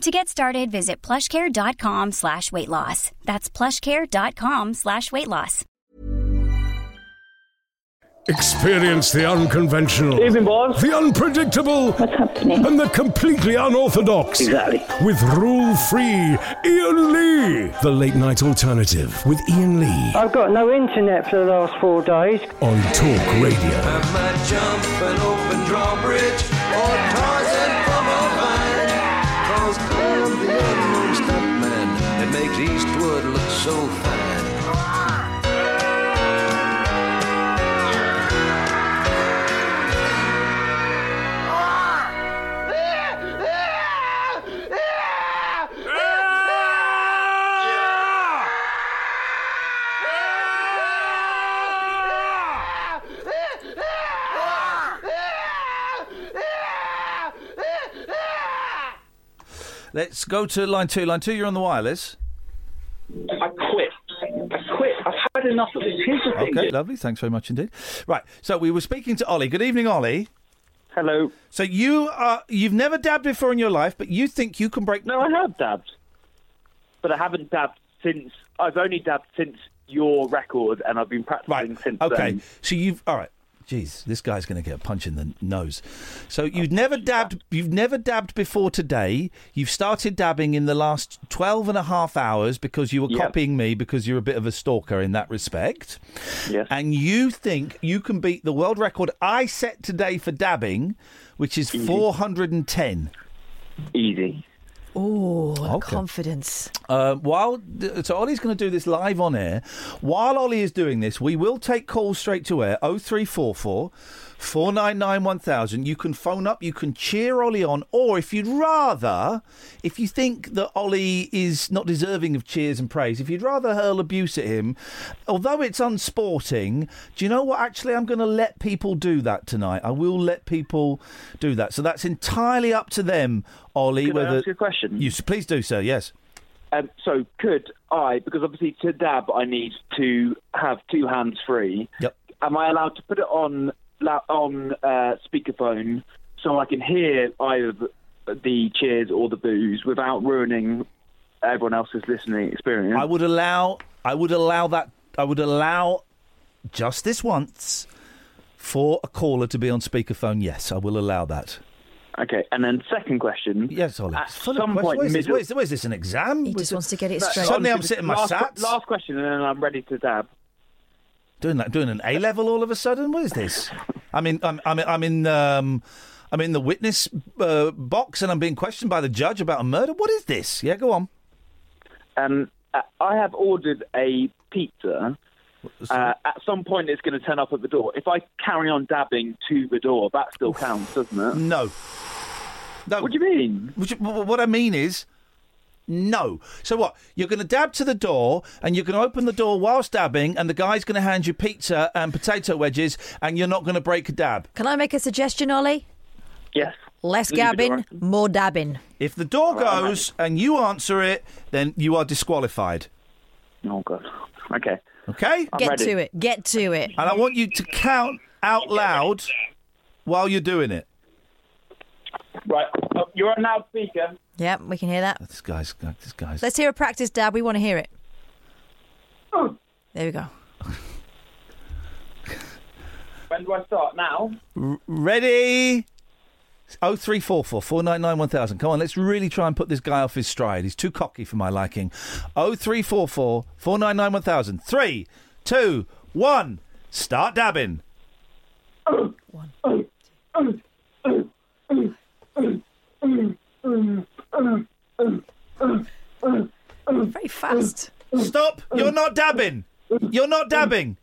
To get started, visit plushcare.com slash weight loss. That's plushcare.com slash weight loss. Experience the unconventional, Evening, boys. the unpredictable, What's happening? and the completely unorthodox. Exactly. With rule free Iain Lee. The late night alternative with Iain Lee I've got no internet for the last four days. on Talk Radio. Eastwood look so fine. Let's go to line two. Line two, you're on the wireless. I quit. I quit. I've had enough of this. Here's the thing. Okay, lovely. Thanks very much indeed. Right, so we were speaking to Ollie. Good evening, Ollie. Hello. So you are you've never dabbed before in your life, but you think you can break? No, I have dabbed, but I haven't dabbed since. I've only dabbed since your record, and I've been practicing since Okay, then. so you've all right. Jeez, this guy's going to get a punch in the nose. So you've never dabbed. You've never dabbed before today. You've started dabbing in the last 12 and a half hours because you were Yep. copying me because you're a bit of a stalker in that respect. Yes. And you think you can beat the world record I set today for dabbing, which is 410. Easy. Oh, Okay. confidence. Uh, while so Ollie's going to do this live on air. While Ollie is doing this, we will take calls straight to air. Oh three four four. 499 1000. You can phone up, you can cheer Ollie on, or if you'd rather, if you think that Ollie is not deserving of cheers and praise, if you'd rather hurl abuse at him, although it's unsporting, do you know what? Actually, I'm going to let people do that tonight. I will let people do that. So that's entirely up to them, Ollie. Can I ask you a question? You, please do, sir. Yes. Um, so could I, because obviously to dab I need to have two hands free. Yep. Am I allowed to put it on on uh, speakerphone so I can hear either the- the cheers or the boos without ruining everyone else's listening experience? I would allow. I would allow that. I would allow just this once for a caller to be on speakerphone. Yes, I will allow that. Okay, and then second question. Yes, Ollie. At full some point, What is this? middle- this? What is this? An exam? He just wants to get it straight. Suddenly I'm Honestly, sitting my last, sats. Last question, and then I'm ready to dab. Doing that. Doing an A level all of a sudden. What is this? I mean. I'm. I'm. I'm in. Um, I'm in the witness uh, box and I'm being questioned by the judge about a murder. What is this? Yeah, go on. Um, uh, I have ordered a pizza. Uh, at some point, it's going to turn up at the door. If I carry on dabbing to the door, that still counts, doesn't it? No. No. What do you mean? What I mean is, no. So what? You're going to dab to the door, and you're going to open the door whilst dabbing, and the guy's going to hand you pizza and potato wedges, and you're not going to break a dab. Can I make a suggestion, Ollie? Yes. Less Leave gabbing, more dabbing. If the door Right, goes and you answer it, then you are disqualified. Oh god. Okay. Okay? I'm Get ready. to it. Get to it. And I want you to count out loud while you're doing it. Right. Oh, you're on loudspeaker. Yep, we can hear that. This guy's. This guy's. Let's hear a practice dab. We want to hear it. Oh. There we go. When do I start? Now. Ready? Oh three four four four nine nine one thousand. Come on, let's really try and put this guy off his stride. He's too cocky for my liking. Oh three four four four nine nine one thousand. Three, two, one. Start dabbing. Very fast. Stop! You're not dabbing. You're not dabbing.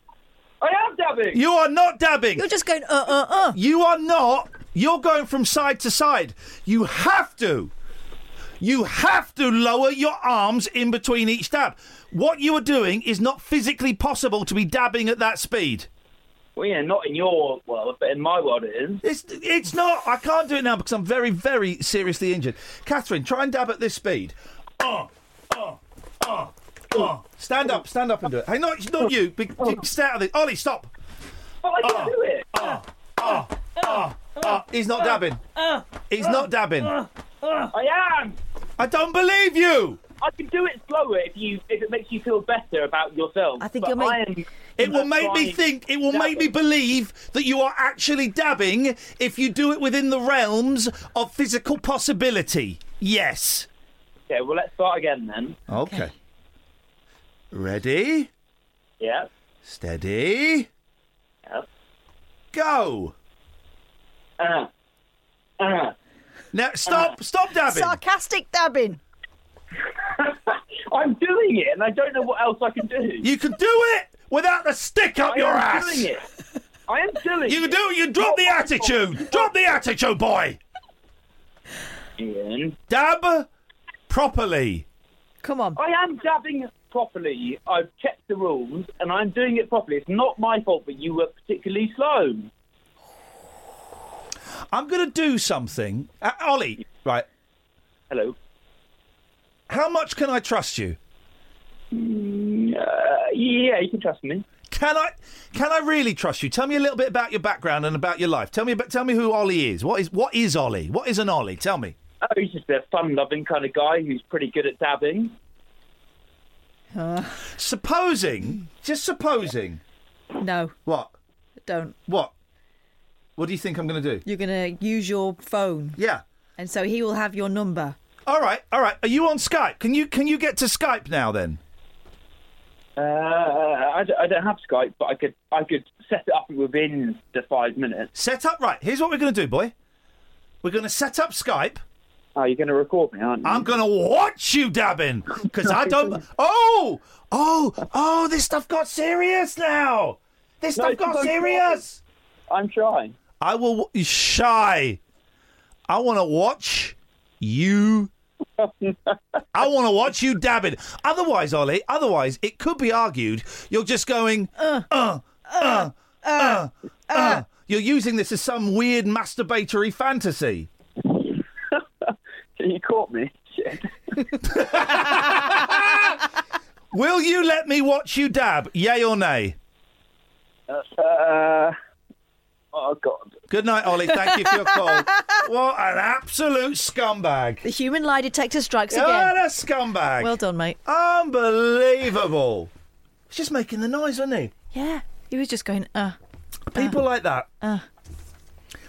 I am dabbing. You are not dabbing. You're just going, uh, uh, uh. You are not. You're going from side to side. You have to. You have to lower your arms in between each dab. What you are doing is not physically possible to be dabbing at that speed. Well, yeah, not in your world, but in my world it is. It's it's not. I can't do it now because I'm very very seriously injured. Catherine, try and dab at this speed. Oh, oh, oh, oh. Stand up, stand up and do it. Hey, not not you. Be, stay out of this. Ollie, stop. But I can do it. Oh, Oh, oh, oh. He's not dabbing. He's not dabbing. I am. I don't believe you. I can do it slower if you if it makes you feel better about yourself. I think you'll make- I am. It will make me think, it will make me believe that you are actually dabbing if you do it within the realms of physical possibility. Yes. Okay, well let's start again then. Okay. Ready? Yeah. Steady. Yeah. Go. Uh, uh. Now stop stop dabbing. Sarcastic dabbing. I'm doing it, and I don't know what else I can do. You can do it without the stick up I your am ass. doing it. I am doing it. You can do it. You drop the attitude. Drop the attitude, boy. Iain. Dab properly. Come on. I am dabbing properly. I've checked the rules, and I'm doing it properly. It's not my fault that you were particularly slow. I'm going to do something. Uh, Ollie, right. Hello. How much can I trust you? Uh, yeah, you can trust me. Can I? Can I really trust you? Tell me a little bit about your background and about your life. Tell me about. Tell me who Ollie is. What is? What is Ollie? What is an Ollie? Tell me. Oh, he's just a fun-loving kind of guy who's pretty good at dabbing. Supposing, just supposing. No, What? don't. What? What do you think I'm going to do? You're going to use your phone, Yeah. and so he will have your number. All right. All right. Are you on Skype? Can you can you get to Skype now then? Uh, I, d- I don't have Skype, but I could I could set it up within the five minutes. Set up. Right. Here's what we're going to do, boy. We're going to set up Skype. Oh, you're going to record me, aren't you? I'm going to watch you dabbing because I don't. Oh, oh, oh! This stuff got serious now. This No, stuff it's got not serious. I'm trying. I will shy. I want to watch you. I want to watch you dabbing. Otherwise, Ollie, otherwise it could be argued you're just going uh uh uh uh. uh. You're using this as some weird masturbatory fantasy. You caught me. Shit. Will you let me watch you dab? Yay or nay? Uh, oh God. Good night, Ollie. Thank you for your call. what an absolute scumbag. The human lie detector strikes again. What a scumbag. Well done, mate. Unbelievable. He's just making the noise, wasn't he? Yeah, he was just going, uh. People like that. Uh.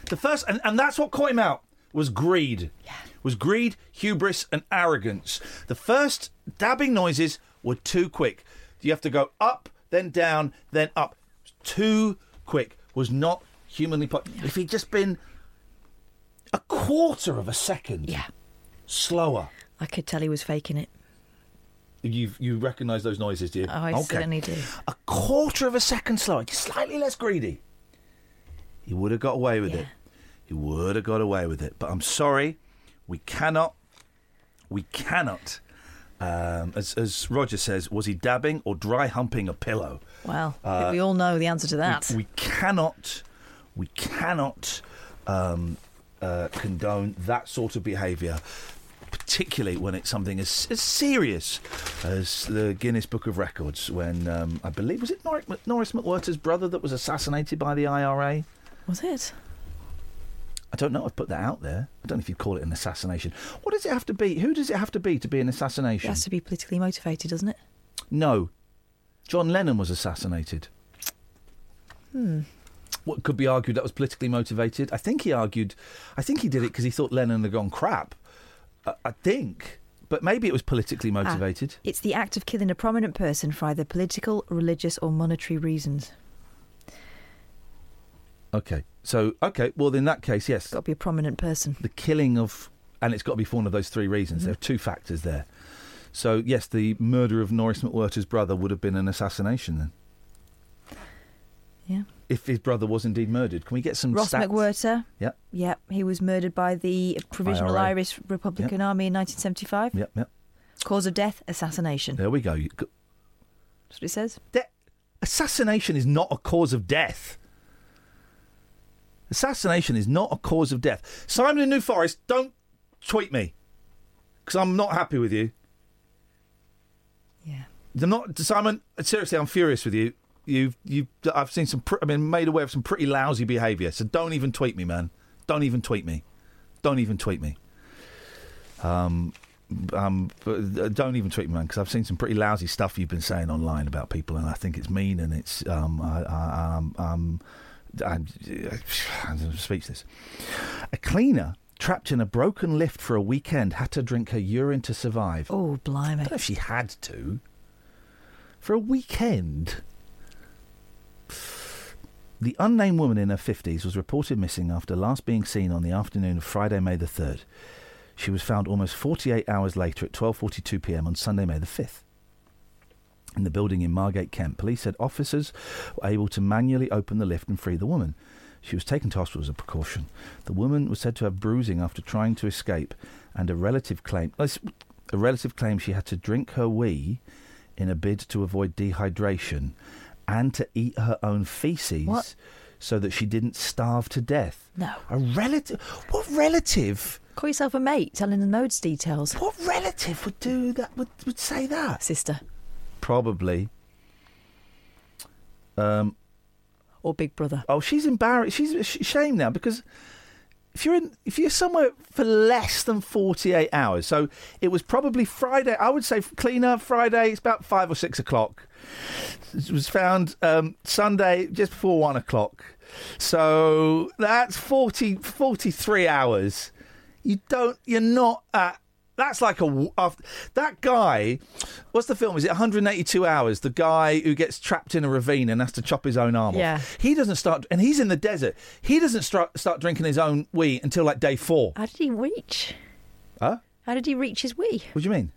The first, and, and that's what caught him out was greed. Yeah. Was greed, hubris, and arrogance. The first dabbing noises were too quick. You have to go up, then down, then up. Too quick. Was not humanly. Po- if he'd just been a quarter of a second Yeah. slower. I could tell he was faking it. You you recognise those noises, do you? Oh, I certainly do. A quarter of a second slower, just slightly less greedy. He would have got away with Yeah. it. He would have got away with it. But I'm sorry, we cannot. We cannot. Um, as, as Roger says, was he dabbing or dry humping a pillow? Well, think we all know the answer to that. Uh, We cannot, we cannot um, uh, condone that sort of behaviour, particularly when it's something as, as serious as the Guinness Book of Records. When um, I believe was it Norris, Norris McWhirter's brother that was assassinated by the IRA. Was it? I don't know. I've put that out there. I don't know if you call it an assassination. What does it have to be? Who does it have to be to be an assassination? It has to be politically motivated, doesn't it? No. John Lennon was assassinated. Hmm. What could be argued that was politically motivated? I think he argued. I think he did it because he thought Lennon had gone crap. I, I think, but maybe it was politically Ah, motivated. it's the act of killing a prominent person for either political, religious, or monetary reasons. Okay, so okay, well in that case, yes, Got to be a prominent person. the killing of, and it's got to be for one of those three reasons. There are two factors there. So yes, the murder of Norris McWhirter's brother would have been an assassination then. Yeah. If his brother was indeed murdered, can we get some Ross stats? McWhirter. Yep. Yep. He was murdered by the Provisional IRA. Irish Republican Army in 1975. Yep, yep. Cause of death: assassination. There we go. You- That's what it says. De- assassination is not a cause of death. Assassination is not a cause of death. Simon in New Forest, don't tweet me because I'm not happy with you. Yeah. I'm not Simon. Seriously, I'm furious with you. You've you've I've seen some. Pr- I've been made aware of some pretty lousy behaviour. So don't even tweet me, man. Don't even tweet me. Don't even tweet me. Um, um, but uh, don't even tweet me, man, because I've seen some pretty lousy stuff you've been saying online about people, and I think it's mean and it's um, I, I, um, um, I'm, I'm speechless. A cleaner trapped in a broken lift for a weekend had to drink her urine to survive. Oh, I blimey. don't know if she had to. For a weekend. The unnamed woman in her 50s was reported missing after last being seen on the afternoon of Friday, May the 3rd. She was found almost 48 hours later at 12:42 p.m. on Sunday, May the 5th. In the building in Margate, Kent, police said officers were able to manually open the lift and free the woman. She was taken to hospital as a precaution. The woman was said to have bruising after trying to escape, and a relative claimed uh, a relative claimed she had to drink her wee in a bid to avoid dehydration and to eat her own feces What? so that she didn't starve to death. No. A relative? What relative? Call yourself a mate, telling the those details. What relative would do that? Would would say that? Sister Probably. Um. or big brother. Oh, she's embarrassed. She's sh- shame now because if you're in, if you're somewhere for less than forty eight hours, so it was probably Friday. I would say cleaner Friday. It's about five or six o'clock. It was found um, Sunday just before one o'clock. So that's 40, 43 hours. You don't. You're not at. That's like a that guy. What's the film? Is it 182 hours? The guy who gets trapped in a ravine and has to chop his own arm Yeah. off. He doesn't start, and he's in the desert. He doesn't start start drinking his own wee until like day four. How did he reach? Huh? How did he reach his wee? What do you mean?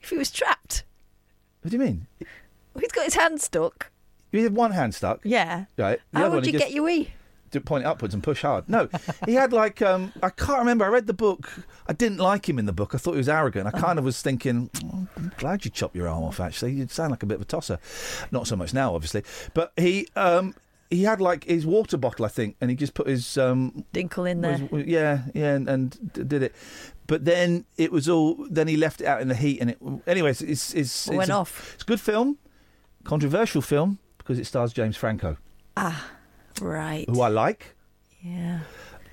If he was trapped, What do you mean? he's got his hand stuck. You had one hand stuck, Yeah. right? The How would you just- get your wee? To point it upwards and push hard. No, he had like um, I can't remember. I read the book. I didn't like him in the book. I thought he was arrogant. I kind of was thinking, oh, I'm glad you chopped your arm off. Actually, you sound like a bit of a tosser. Not so much now, obviously, but he um, he had like his water bottle, I think, and he just put his um, Dinkle in there. was- yeah, yeah, and, and did it. But then it was all. Then he left it out in the heat, and it. Anyways, it's it's, it's Went a- off. It's a good film, controversial film because it stars James Franco, Right. who I like. Yeah.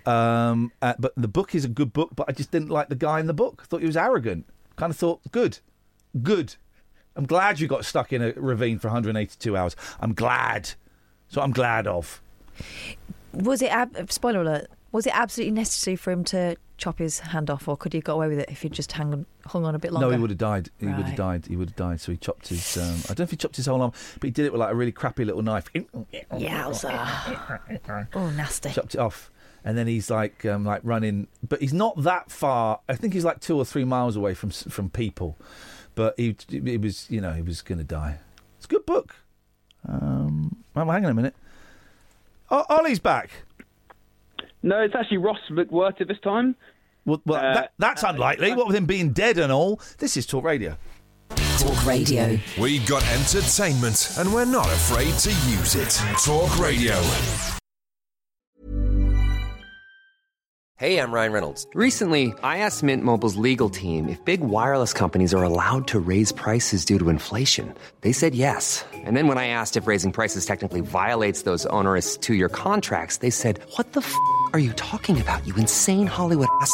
Um, uh, but the book is a good book, but I just didn't like the guy in the book. I thought he was arrogant. Kind of thought, good, good. I'm glad you got stuck in a ravine for 182 hours. I'm glad. So I'm glad of. Was it ab- spoiler alert? Was it absolutely necessary for him to chop his hand off, or could he have got away with it if he'd just hung on, hung on a bit longer? No, he would have died. He would have died. He would have died. So he chopped his. Um, I don't know if he chopped his whole arm, but he did it with like a really crappy little knife. Yowza. oh, nasty. chopped it off, and then he's like um, like running, but he's not that far. I think he's like two or three miles away from from people, but he he was you know he was going to die. It's a good book. Um, well, hang on a minute. Oh, Ollie's back. No, it's actually Ross McWhirter this time. Well, well Uh, that, that's unlikely. What with him being dead and all. This is Talk Radio. Talk Radio. We've got entertainment and we're not afraid to use it. Talk Radio. Hey, I'm Ryan Reynolds. Recently, I asked Mint Mobile's legal team if big wireless companies are allowed to raise prices due to inflation. They said yes. And then when I asked if raising prices technically violates those onerous two year contracts, they said, What the f are you talking about, you insane Hollywood ass?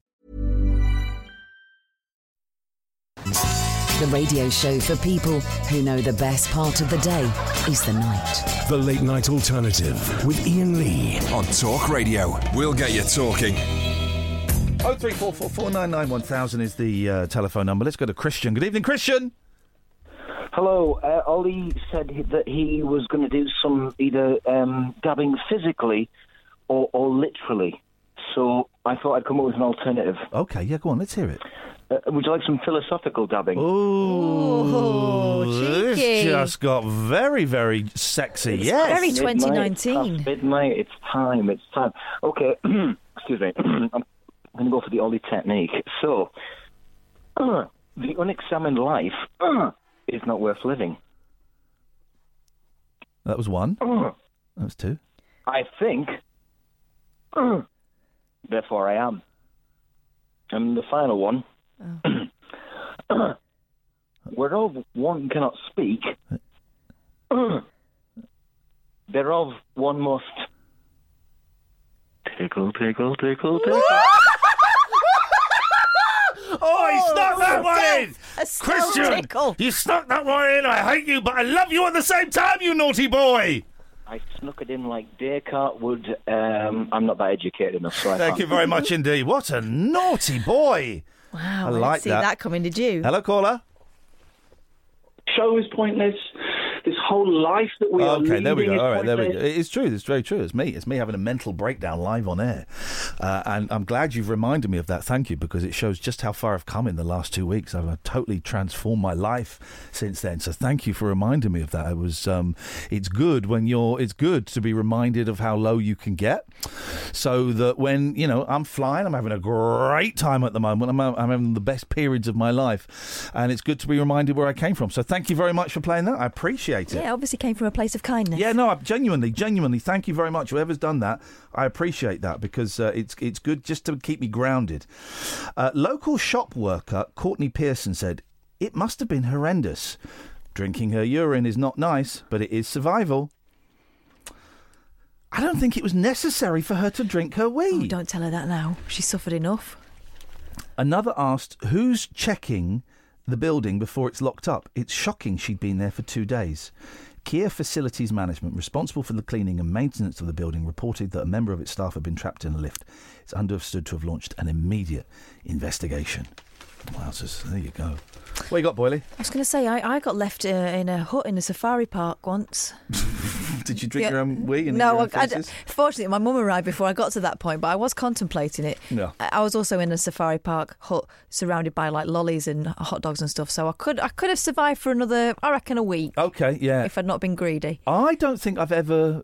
The radio show for people who know the best part of the day is the night. The Late Night Alternative with Iain Lee. On Talk Radio. We'll get you talking. Oh three four four four nine nine one thousand is the uh, telephone number. Let's go to Christian. Good evening, Christian. Hello. Uh, Ollie said that he was going to do some either um, dabbing physically or, or literally. So I thought I'd come up with an alternative. Okay, yeah, go on. Let's hear it. Uh, would you like some philosophical dabbing? Oh, this cheeky. just got very, very sexy. It's yes. very Midnight, 2019. Midnight. It's time. It's time. Okay. Excuse me. I'm going to go for the Ollie technique. So, uh, the unexamined life uh, is not worth living. That was one. Uh, That was two. I think. uh, therefore, I am. And the final one. Whereof one cannot speak, thereof one must tickle, tickle, tickle, tickle. Oh, he snuck that one in! A Christian! tickle. You snuck that one in! I hate you, but I love you at the same time, you naughty boy! I snuck it in like Descartes would. Um, I'm not that educated enough, so I Thank can't- you very much indeed. What a naughty boy! Wow, I I didn't like see that. that. coming, did you? Hello, caller. show is pointless. Whole life that we are okay, there we go. All right, there we go. It's true. It's very true. It's me. It's me having a mental breakdown live on air, uh, and I'm glad you've reminded me of that. Thank you, because it shows just how far I've come in the last two weeks. I've uh, totally transformed my life since then. So thank you for reminding me of that. It was. Um, it's good when you're. It's good to be reminded of how low you can get, so that when you know I'm flying, I'm having a great time at the moment. I'm, I'm having the best periods of my life, and it's good to be reminded where I came from. So thank you very much for playing that. I appreciate it. Yeah, obviously came from a place of kindness. Yeah, no, I- genuinely, genuinely, thank you very much. Whoever's done that, I appreciate that because uh, it's it's good just to keep me grounded. Uh, local shop worker Courtney Pearson said it must have been horrendous. Drinking her urine is not nice, but it is survival. I don't think it was necessary for her to drink her wee. Oh, don't tell her that now. She suffered enough. Another asked, Who's checking the building before it's locked up? It's shocking she'd been there for two days. Kier Facilities Management, responsible for the cleaning and maintenance of the building, reported that a member of its staff had been trapped in a lift. It's understood to have launched an immediate investigation. Wowzers, there you go. What you got, Boyley? I was going to say, I, I got left uh, in a hut in a safari park once. Did you drink Yeah. your own wee? And no, I, I, fortunately, my mum arrived before I got to that point, but I was contemplating it. No. I, I was also in a safari park hut surrounded by like lollies and hot dogs and stuff, so I could I could have survived for another, I reckon, a week Okay, yeah. if I'd not been greedy. I don't think I've ever.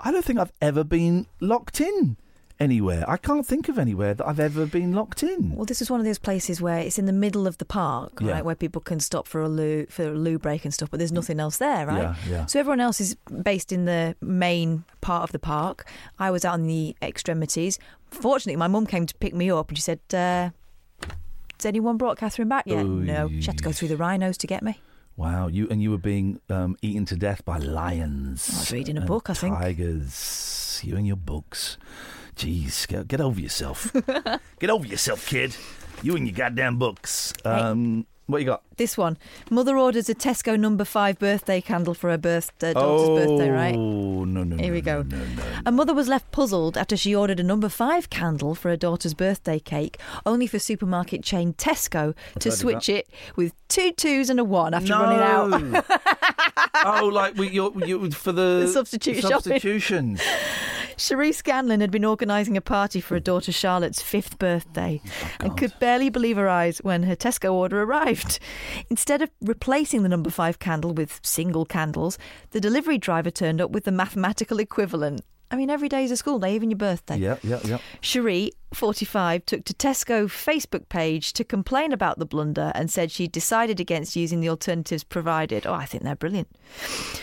I don't think I've ever been locked in anywhere. I can't think of anywhere that I've ever been locked in. Well, this is one of those places where it's in the middle of the park, Yeah. right, where people can stop for a loo for a loo break and stuff, but there's nothing else there, right? Yeah, yeah. So everyone else is based in the main part of the park. I was out in the extremities. Fortunately, my mum came to pick me up and she said, uh, Has anyone brought Catherine back yet? No. She had to go through the rhinos to get me. Wow, you and you were being um, eaten to death by lions. I was reading a book, I think. Tigers. You and your books. Jeez, get, get over yourself. get over yourself, kid. You and your goddamn books. Um, what you got? This one. Mother orders a Tesco number five birthday candle for her birth, uh, daughter's birthday, right? Oh no no. Here no, we go. No, no. A mother was left puzzled after she ordered a number five candle for her daughter's birthday cake, only for supermarket chain Tesco to heard of switch it with two twos and a one after running out. oh, like we, you, for the, The substitute substitutions. Cherie Scanlon had been organising a party for her daughter Charlotte's fifth birthday Oh, and could barely believe her eyes when her Tesco order arrived. Instead of replacing the number five candle with single candles, the delivery driver turned up with the mathematical equivalent. I mean, every day is a school day, even your birthday. Yeah, yeah, yeah. Cherie, 45, took to Tesco Facebook page to complain about the blunder and said she decided against using the alternatives provided. Oh, I think they're brilliant.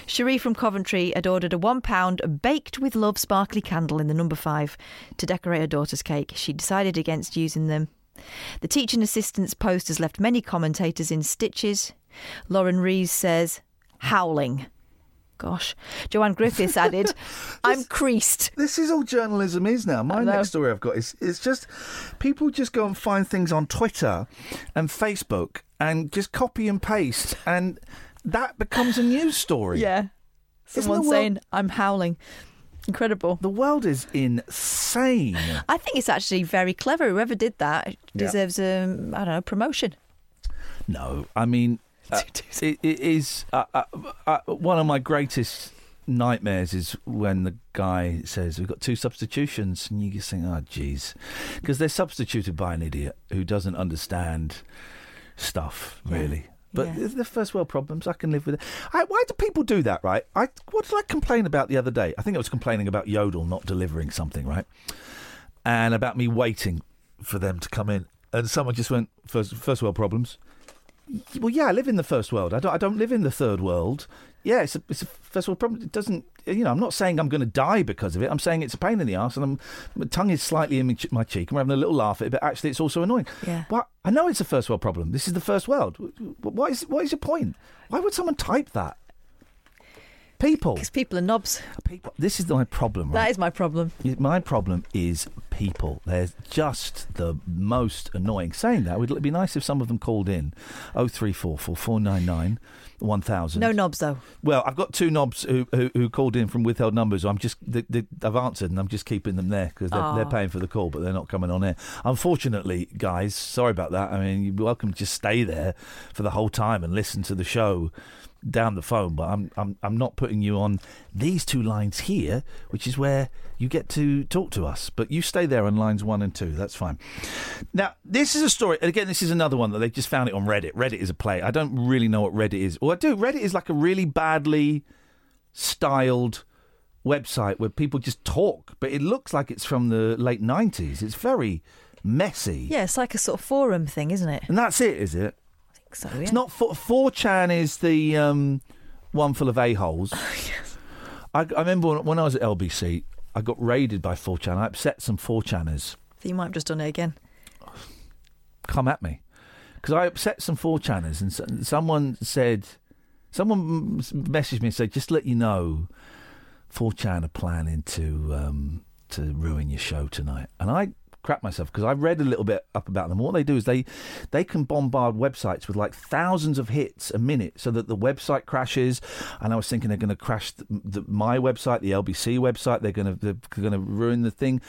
Cherie from Coventry had ordered a one pound baked with love sparkly candle in the number five to decorate her daughter's cake. She decided against using them. The teaching assistant's post has left many commentators in stitches. Lauren Rees says, howling. Gosh. Joanne Griffiths added, I'm creased. This is all journalism is now. My next story I've got is it's just people just go and find things on Twitter and Facebook and just copy and paste, and that becomes a news story. Yeah. Someone the world- saying, I'm howling. Incredible. The world is insane. I think it's actually very clever. Whoever did that Yeah. deserves, um, I don't know, promotion. No, I mean, uh, it, it is uh, uh, uh, one of my greatest nightmares is when the guy says we've got two substitutions, and you just think, oh, jeez, because they're substituted by an idiot who doesn't understand stuff really. But Yeah. the first world problems, I can live with it. I, why do people do that, right? I what did I complain about the other day? I think I was complaining about Yodel not delivering something, right? And about me waiting for them to come in, and someone just went first first world problems. Well, yeah, I live in the first world. I don't. I don't live in the third world. Yeah, it's a, it's a first world problem. It doesn't. You know, I'm not saying I'm going to die because of it. I'm saying it's a pain in the ass, and I'm, my tongue is slightly in my, cheek, and we're having a little laugh at it. But actually, it's also annoying. Yeah. But I know it's a first world problem. This is the first world. What is what is your point? Why would someone type that? People. Because people are knobs. People. This is my problem. Right? That is my problem. My problem is people. They're just the most annoying. Saying that, would it be nice if some of them called in? Oh three four four four nine nine one thousand. No knobs, though. Well, I've got two knobs who who, who called in from withheld numbers. I'm just they, they, I've answered and I'm just keeping them there because they're, they're ah. paying for the call, but they're not coming on air. Unfortunately, guys, sorry about that. I mean, you're welcome to just stay there for the whole time and listen to the show down the phone. But I'm I'm I'm not putting you on these two lines here, which is where you get to talk to us. But you stay there on lines one and two. That's fine. Now, this is a story. and Again, this is another one that they just found it on Reddit. Reddit is a play. I don't really know what Reddit is. Well, I do. Reddit is like a really badly styled website where people just talk, but it looks like it's from the late 90s. It's very messy. Yeah, it's like a sort of forum thing, isn't it? And that's it, is it? Think so, yeah. It's not. 4, 4chan is the um, one full of a-holes. I, I remember when, when I was at LBC, I got raided by 4chan. I upset some 4chaners. So you might have just done it again. come at me because I upset some four channers and s- someone said, someone messaged me and said, just let you know, four chan are planning to um, to ruin your show tonight, and I crap myself because I read a little bit up about them. What they do is they they can bombard websites with like thousands of hits a minute, so that the website crashes. And I was thinking they're going to crash the, the, my website, the LBC website. They're going to they're going to ruin the thing,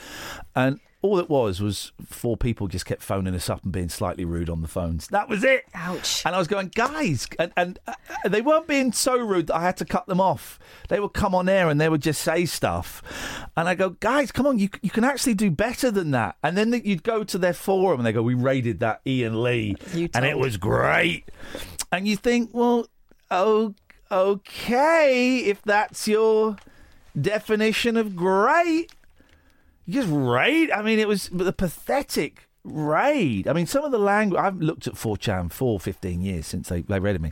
and all it was was four people just kept phoning us up and being slightly rude on the phones. That was it. Ouch. And I was going, guys, and, and uh, they weren't being so rude that I had to cut them off. They would come on air and they would just say stuff, and I go, guys, come on, you you can actually do better than that. And then you'd go to their forum and they go, we raided that Iain Lee, and it was great. And you think, well, oh, okay, if that's your definition of great. Just raid. I mean, it was the pathetic raid. I mean, some of the language. I've looked at 4chan for 15 years since they, they raided me.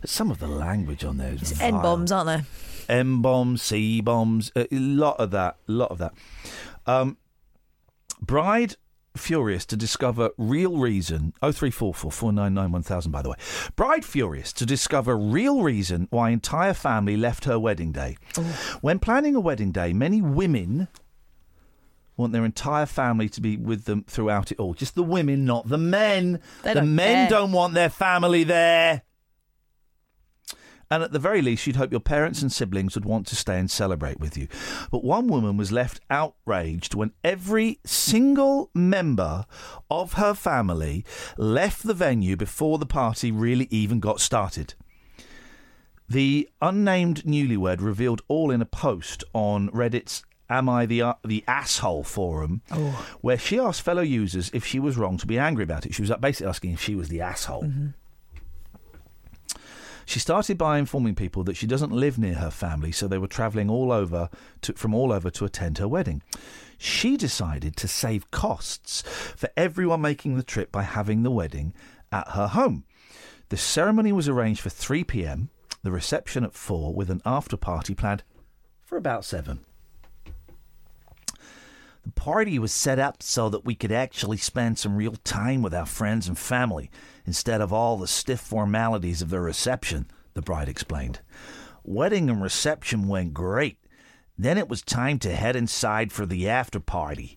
But some of the language on there is N bombs, aren't there? M bombs, C bombs, a lot of that, a lot of that. Um, bride furious to discover real reason. Oh three four four four nine nine one thousand. By the way, bride furious to discover real reason why entire family left her wedding day. When planning a wedding day, many women want their entire family to be with them throughout it all. Just the women, not the men. They the don't men care. don't want their family there. And at the very least, you'd hope your parents and siblings would want to stay and celebrate with you. But one woman was left outraged when every single member of her family left the venue before the party really even got started. The unnamed newlywed revealed all in a post on Reddit's Am I the uh, the asshole forum, where she asked fellow users if she was wrong to be angry about it. She was basically asking if she was the asshole. She started by informing people that she doesn't live near her family, so they were travelling all over to, from all over to attend her wedding. She decided to save costs for everyone making the trip by having the wedding at her home. The ceremony was arranged for 3 p.m., the reception at 4, with an after party planned for about 7. The party was set up so that we could actually spend some real time with our friends and family instead of all the stiff formalities of the reception, the bride explained. Wedding and reception went great. Then it was time to head inside for the after party.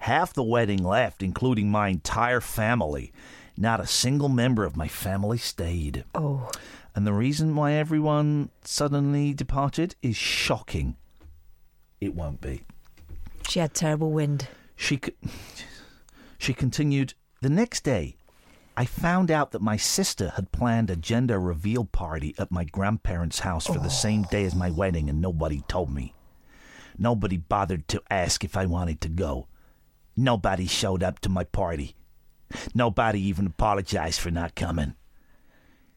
Half the wedding left, including my entire family. Not a single member of my family stayed. Oh. And the reason why everyone suddenly departed is shocking. It won't be. She had terrible wind. She she continued. The next day, I found out that my sister had planned a gender reveal party at my grandparents' house for the oh. same day as my wedding, and nobody told me. Nobody bothered to ask if I wanted to go. Nobody showed up to my party. Nobody even apologized for not coming.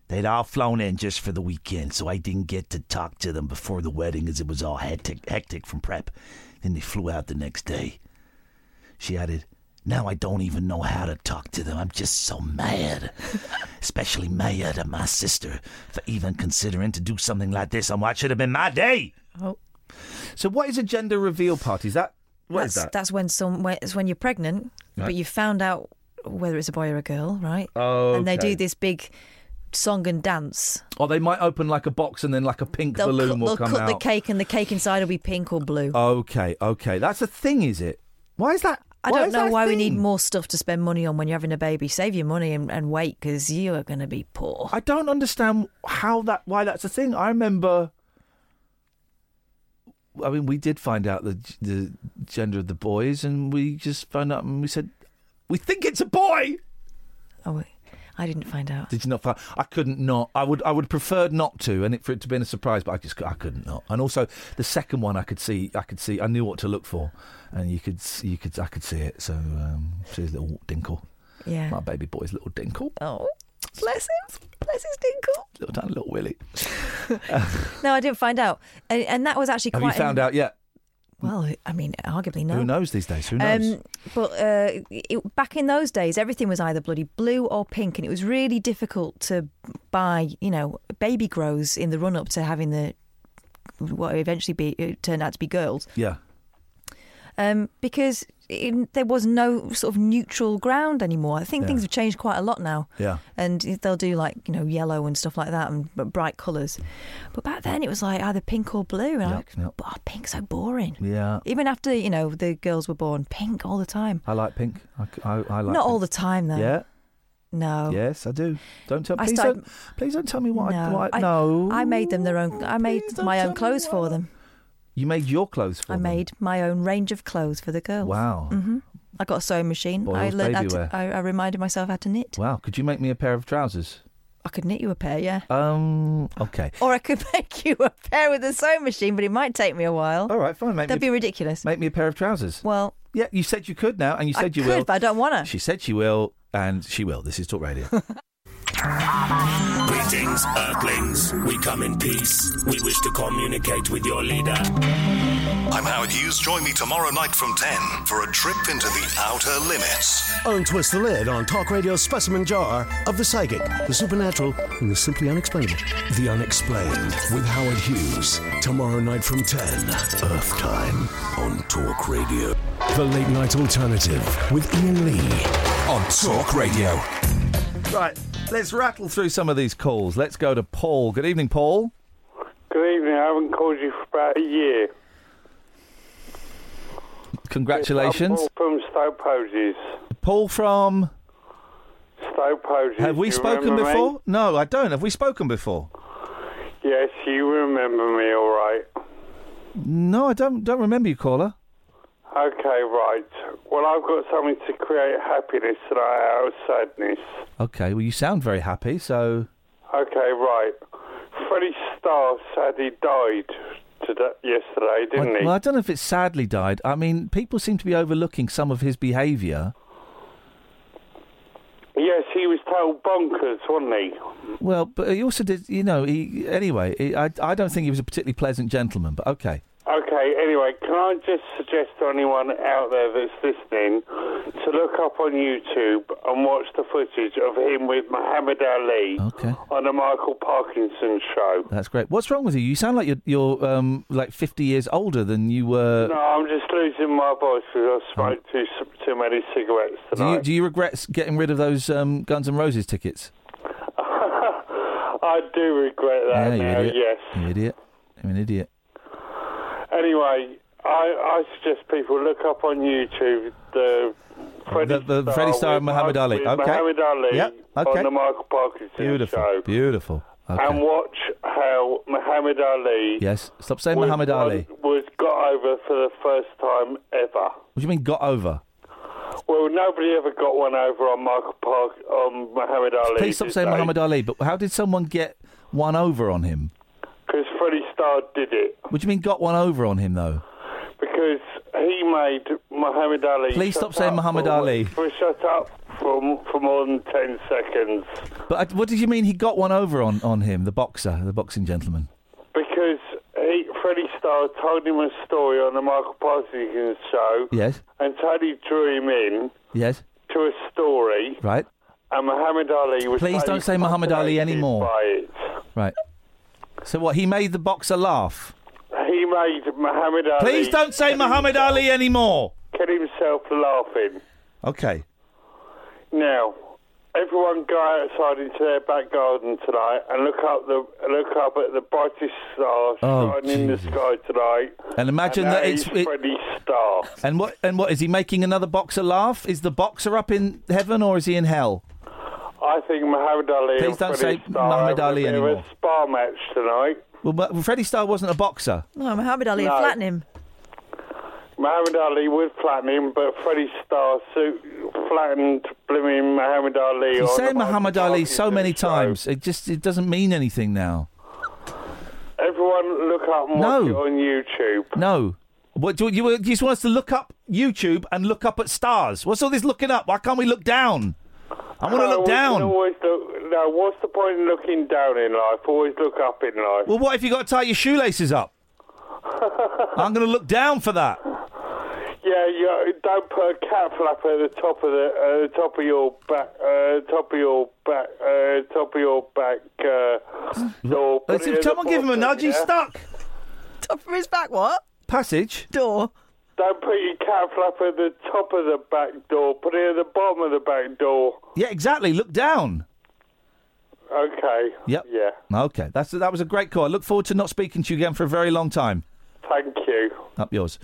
They'd all flown in just for the weekend, so I didn't get to talk to them before the wedding as it was all hectic, hectic from prep. Then they flew out the next day. She added, Now I don't even know how to talk to them. I'm just so mad. Especially mad at my sister for even considering to do something like this on what should have been my day. Oh. So, what is a gender reveal party? Is that. what is that's, that? That's when some when, it's when you're pregnant, Right. but you found out whether it's a boy or a girl, right? Oh, And they do this big song and dance. Or they might open like a box and then like a pink They'll balloon cut, will they'll come cut out. the cake, and the cake inside will be pink or blue. Okay, okay. That's a thing, is it? Why is that? I why don't know why we need more stuff to spend money on when you're having a baby. Save your money and, and wait because you are going to be poor. I don't understand how that why that's a thing. I remember. I mean, we did find out the the gender of the boys, and we just found out, and we said, "We think it's a boy." Oh, wait. I didn't find out. Did you not find? I couldn't not. I would. I would preferred not to, and it, for it to be a surprise. But I just. I couldn't not. And also the second one, I could see. I could see. I knew what to look for, and you could. You could. I could see it. So um, see his little dinkle. Yeah. My baby boy's little dinkle. Oh, bless him. Bless his dinkle. Little tiny little Willie. No, I didn't find out. And, and that was actually Have you quite. found out yet? Well, I mean, arguably no. Who knows these days? Who knows? Um, but uh, it, back in those days, everything was either bloody blue or pink, and it was really difficult to buy, you know, baby grows in the run up to having the what eventually be it turned out to be girls, yeah. Um, because it, there was no sort of neutral ground anymore. I think Yeah. things have changed quite a lot now. Yeah. And they'll do like you know yellow and stuff like that and but bright colours. But back then it was like either pink or blue. And I, Yep, yep. oh, pink's so boring. Yeah. Even after you know the girls were born, pink all the time. I like pink. I like Not all the time though. Yeah. No. Yes, I do. Don't tell. I Please started- don't. Please don't tell me what. I, No. what I, I- no. I made them their own. I made my own clothes for them. You made your clothes for me? I them. made my own range of clothes for the girls. Wow. hmm I got a sewing machine. I Boys' learned how to. I, I reminded myself how to knit. Wow. Could you make me a pair of trousers? I could knit you a pair, yeah. Um. Okay. Or I could make you a pair with a sewing machine, but it might take me a while. All right. Fine. Make That'd me, be ridiculous. make me a pair of trousers. Well, Yeah. You said you could now, and you I said you could, will. but I don't want to. She said she will, and she will. This is Talk Radio. Greetings, Earthlings. We come in peace. We wish to communicate with your leader. I'm Howard Hughes. Join me tomorrow night from 10 for a trip into the outer limits. Untwist the lid on Talk Radio's specimen jar of the psychic, the supernatural, and the simply unexplainable. The Unexplained with Howard Hughes. Tomorrow night from 10, Earth time on Talk Radio. The Late Night Alternative with Iain Lee on Talk Radio. Right, let's rattle through some of these calls. Let's go to Paul. Good evening, Paul. Good evening. I haven't called you for about a year. Congratulations. Paul from Stoke Poges. Paul from. Stoke Poges. Have we spoken remember me? before? No, I don't. Have we spoken before? Yes, you remember me, all right. No, I don't. Don't remember you, caller. Okay, right. Well, I've got something to create happiness tonight I have sadness. Okay. Well, you sound very happy. So Okay, right. Freddie Starr sadly died today, yesterday, didn't well, he? well, I don't know if it sadly died. I mean, people seem to be overlooking some of his behaviour. Yes, he was told bonkers, wasn't he? Well, but he also did. You know, he anyway. He, I I don't think he was a particularly pleasant gentleman. But okay. Okay, anyway, can I just suggest to anyone out there that's listening to look up on YouTube and watch the footage of him with Muhammad Ali Okay. on the Michael Parkinson show? That's great. What's wrong with you? You sound like you're you're um like 50 years older than you were. No, I'm just losing my voice because I smoked too, too many cigarettes Do you, tonight. do you regret getting rid of those um, Guns N' Roses tickets? I do regret that yeah, you now, idiot. yes. You idiot. You're an idiot. Anyway, I, I suggest people look up on YouTube the Freddie The- the Starr Freddie with and Muhammad Ali. Okay. Muhammad Ali Yep, okay. on the Michael Parkinson Beautiful. show. Beautiful. Okay. And watch how Muhammad Ali yes. Stop saying was, Muhammad Ali. was got over for the first time ever. What do you mean got over? Well, nobody ever got one over on Michael Park on Muhammad Ali. Please stop saying Muhammad Ali. But how did someone get one over on him? Because Freddie Starr did it. What do you mean got one over on him though? Because he made Muhammad Ali. Please shut stop saying up Muhammad for- Ali. For shut up for for more than ten seconds. But uh, what did you mean he got one over on, on him, the boxer, the boxing gentleman? Because he, Freddie Starr told him a story on the Michael Parkinson show, Yes. and Teddy drew him in Yes. to a story, Right. and Muhammad Ali was. Please don't say Muhammad Ali anymore. By it. Right. So what? He made the boxer laugh. He made Muhammad Ali. Please don't say Muhammad Ali anymore. Get himself laughing. Okay. Now, everyone go outside into their back garden tonight and look up the look up at the brightest star Oh, shining in the sky tonight. And imagine and that that it's it- Freddie Starr. And what? And what is he making another boxer laugh? Is the boxer up in heaven or is he in hell? I think Muhammad Ali. Please don't Freddie say Starr Muhammad Ali a bit of anymore. a spar match tonight. Well, but Freddie Starr wasn't a boxer. No, Muhammad Ali No. and flatten him. Muhammad Ali would flatten him, but Freddie Starr su- flattened blooming Muhammad Ali. You say Muhammad Ali so many show. times. It just it doesn't mean anything now. Everyone look up and No. watch it on YouTube. No. What do you, you just want us to look up YouTube and look up at stars? What's all this looking up? Why can't we look down? I want to look down. Always look, no, what's the point in looking down in life? Always look up in life. Well, what if you got to tie your shoelaces up? I'm going to look down for that. Yeah, you don't put a cat flap at the top of the uh, top of your back, uh, top of your back, uh, top of your back uh, door. Put Let's- someone give him a bottom, nudge. He's yeah? stuck. Top of his back, what? Passage. Door. Don't put your cat flap at the top of the back door. Put it at the bottom of the back door. Yeah, exactly. Look down. Okay. Yep. Yeah. Okay. That's that was a great call. I look forward to not speaking to you again for a very long time. Thank you. Up yours.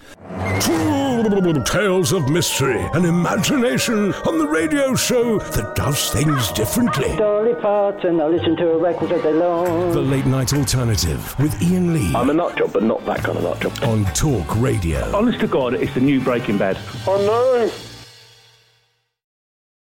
Tales of mystery and imagination on the radio show that does things differently. Dolly Parton, I listen to her records all day long. The Late Night Alternative with Iain Lee. I'm a nut job, but not that kind of nut job. On Talk Radio. Honest to God, it's the new Breaking Bad. Oh no!